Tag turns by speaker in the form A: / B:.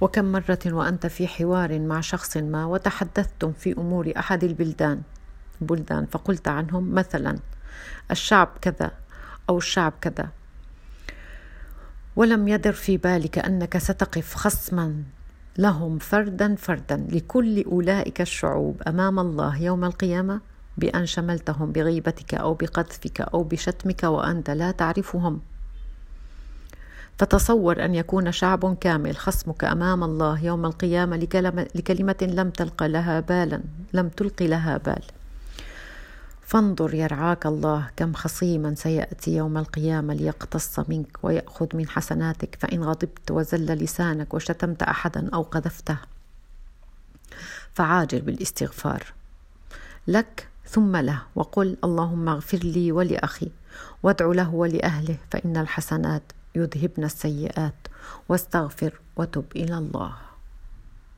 A: وكم مرة وأنت في حوار مع شخص ما وتحدثتم في أمور أحد البلدان بلدان فقلت عنهم مثلا الشعب كذا أو الشعب كذا. ولم يدر في بالك أنك ستقف خصما لهم فردا فردا لكل أولئك الشعوب أمام الله يوم القيامة؟ بأن شملتهم بغيبتك أو بقذفك أو بشتمك وأنت لا تعرفهم. فتصور أن يكون شعب كامل خصمك أمام الله يوم القيامة لكلمة لم تلق لها بالا لم تلق لها بال. فانظر يرعاك الله كم خصيما سيأتي يوم القيامة ليقتص منك ويأخذ من حسناتك فإن غضبت وزل لسانك وشتمت أحدا أو قذفته فعاجل بالاستغفار لك. ثم له وقل اللهم اغفر لي ولأخي وادع له ولأهله فإن الحسنات يذهبن السيئات واستغفر وتب إلى الله.